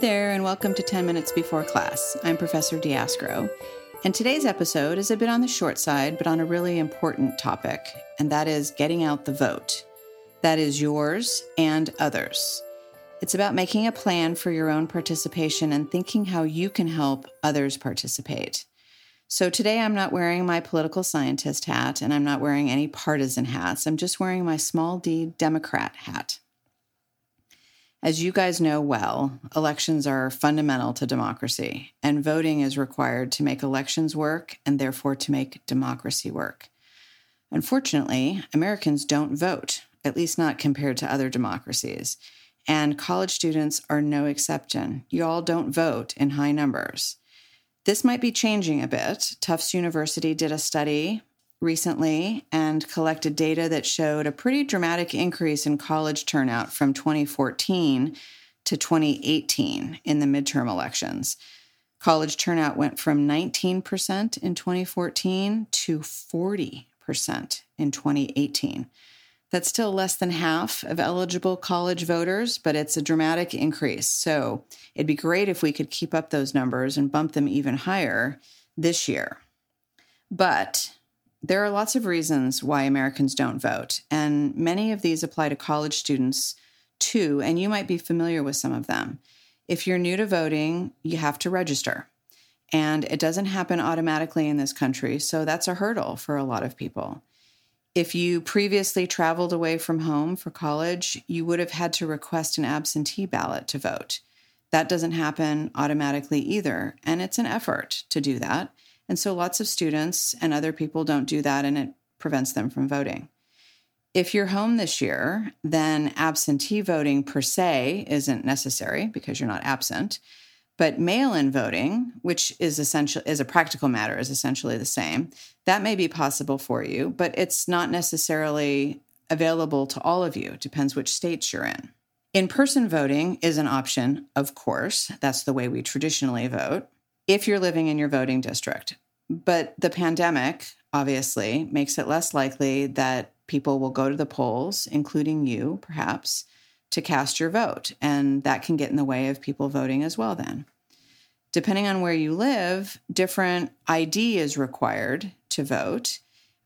there, and welcome to 10 Minutes Before Class. I'm Professor Diascro, and today's episode is a bit on the short side, but on a really important topic, and that is getting out the vote. That is yours and others. It's about making a plan for your own participation and thinking how you can help others participate. So today I'm not wearing my political scientist hat and I'm not wearing any partisan hats. I'm just wearing my small d Democrat hat. As you guys know well, elections are fundamental to democracy, and voting is required to make elections work and therefore to make democracy work. Unfortunately, Americans don't vote, at least not compared to other democracies, and college students are no exception. You all don't vote in high numbers. This might be changing a bit. Tufts University did a study recently and collected data that showed a pretty dramatic increase in college turnout from 2014 to 2018 in the midterm elections. College turnout went from 19% in 2014 to 40% in 2018. That's still less than half of eligible college voters, but it's a dramatic increase. So it'd be great if we could keep up those numbers and bump them even higher this year. But there are lots of reasons why Americans don't vote, and many of these apply to college students too, and you might be familiar with some of them. If you're new to voting, you have to register, and it doesn't happen automatically in this country, so that's a hurdle for a lot of people. If you previously traveled away from home for college, you would have had to request an absentee ballot to vote. That doesn't happen automatically either, and it's an effort to do that. And so lots of students and other people don't do that, and it prevents them from voting. If you're home this year, then absentee voting per se isn't necessary because you're not absent. But mail-in voting, which is essential is a practical matter, is essentially the same. That may be possible for you, but it's not necessarily available to all of you. It depends which states you're in. In-person voting is an option, of course. That's the way we traditionally vote if you're living in your voting district. But the pandemic obviously makes it less likely that people will go to the polls, including you, perhaps, to cast your vote. And that can get in the way of people voting as well, then. Depending on where you live, different ID is required to vote.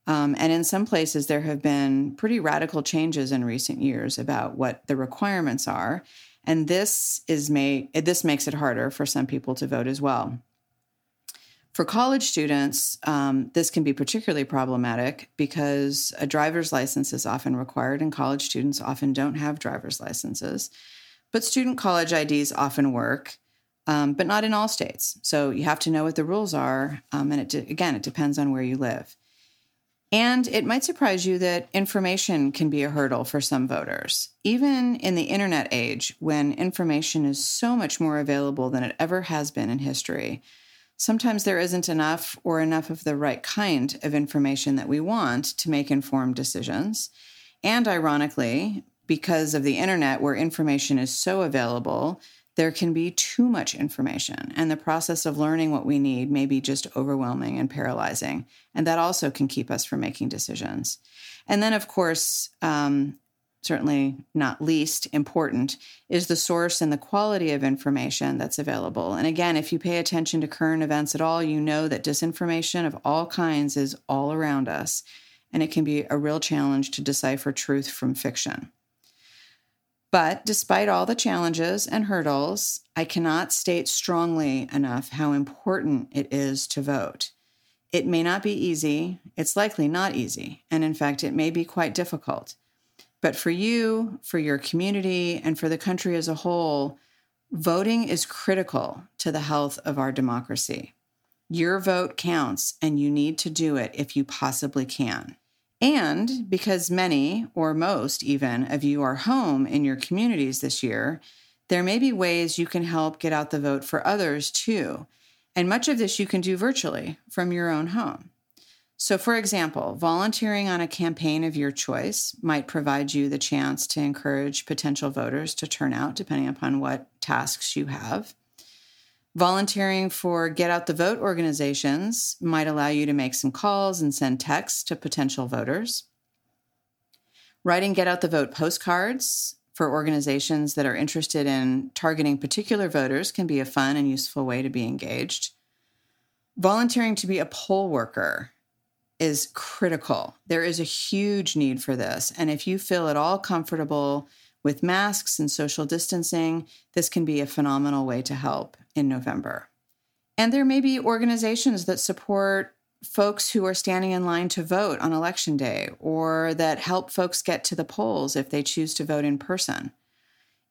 Um, and in some places, there have been pretty radical changes in recent years about what the requirements are. And this is made this makes it harder for some people to vote as well. For college students, um, this can be particularly problematic because a driver's license is often required, and college students often don't have driver's licenses. But student college IDs often work, um, but not in all states. So you have to know what the rules are. Um, and it de- again, it depends on where you live. And it might surprise you that information can be a hurdle for some voters. Even in the internet age, when information is so much more available than it ever has been in history, sometimes there isn't enough or enough of the right kind of information that we want to make informed decisions. And ironically, because of the internet, where information is so available, there can be too much information, and the process of learning what we need may be just overwhelming and paralyzing. And that also can keep us from making decisions. And then, of course, um, certainly not least important, is the source and the quality of information that's available. And again, if you pay attention to current events at all, you know that disinformation of all kinds is all around us, and it can be a real challenge to decipher truth from fiction. But despite all the challenges and hurdles, I cannot state strongly enough how important it is to vote. It may not be easy, it's likely not easy, and in fact, it may be quite difficult. But for you, for your community, and for the country as a whole, voting is critical to the health of our democracy. Your vote counts, and you need to do it if you possibly can. And because many, or most even, of you are home in your communities this year, there may be ways you can help get out the vote for others too. And much of this you can do virtually from your own home. So, for example, volunteering on a campaign of your choice might provide you the chance to encourage potential voters to turn out, depending upon what tasks you have. Volunteering for Get Out the Vote organizations might allow you to make some calls and send texts to potential voters. Writing Get Out the Vote postcards for organizations that are interested in targeting particular voters can be a fun and useful way to be engaged. Volunteering to be a poll worker is critical. There is a huge need for this. And if you feel at all comfortable with masks and social distancing, this can be a phenomenal way to help in November. And there may be organizations that support folks who are standing in line to vote on election day or that help folks get to the polls if they choose to vote in person.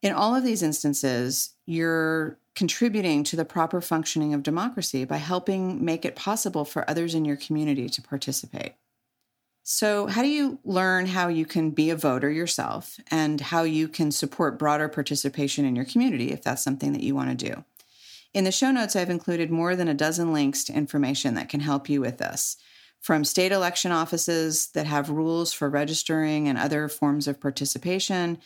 In all of these instances, you're contributing to the proper functioning of democracy by helping make it possible for others in your community to participate. So, how do you learn how you can be a voter yourself and how you can support broader participation in your community if that's something that you want to do? In the show notes, I've included more than a dozen links to information that can help you with this. From state election offices that have rules for registering and other forms of participation,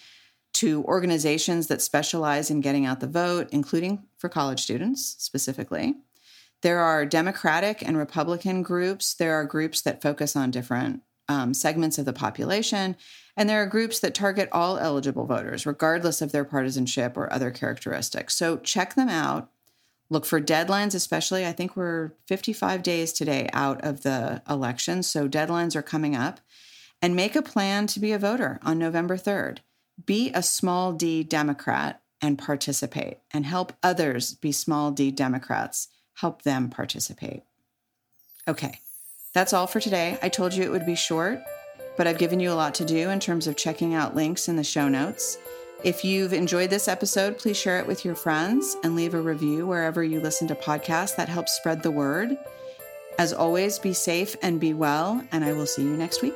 to organizations that specialize in getting out the vote, including for college students specifically. There are Democratic and Republican groups. There are groups that focus on different um, segments of the population. And there are groups that target all eligible voters, regardless of their partisanship or other characteristics. So check them out. Look for deadlines, especially. I think we're 55 days today out of the election. So deadlines are coming up. And make a plan to be a voter on November 3rd. Be a small d Democrat and participate, and help others be small d Democrats. Help them participate. Okay, that's all for today. I told you it would be short, but I've given you a lot to do in terms of checking out links in the show notes. If you've enjoyed this episode, please share it with your friends and leave a review wherever you listen to podcasts. That helps spread the word. As always, be safe and be well, and I will see you next week.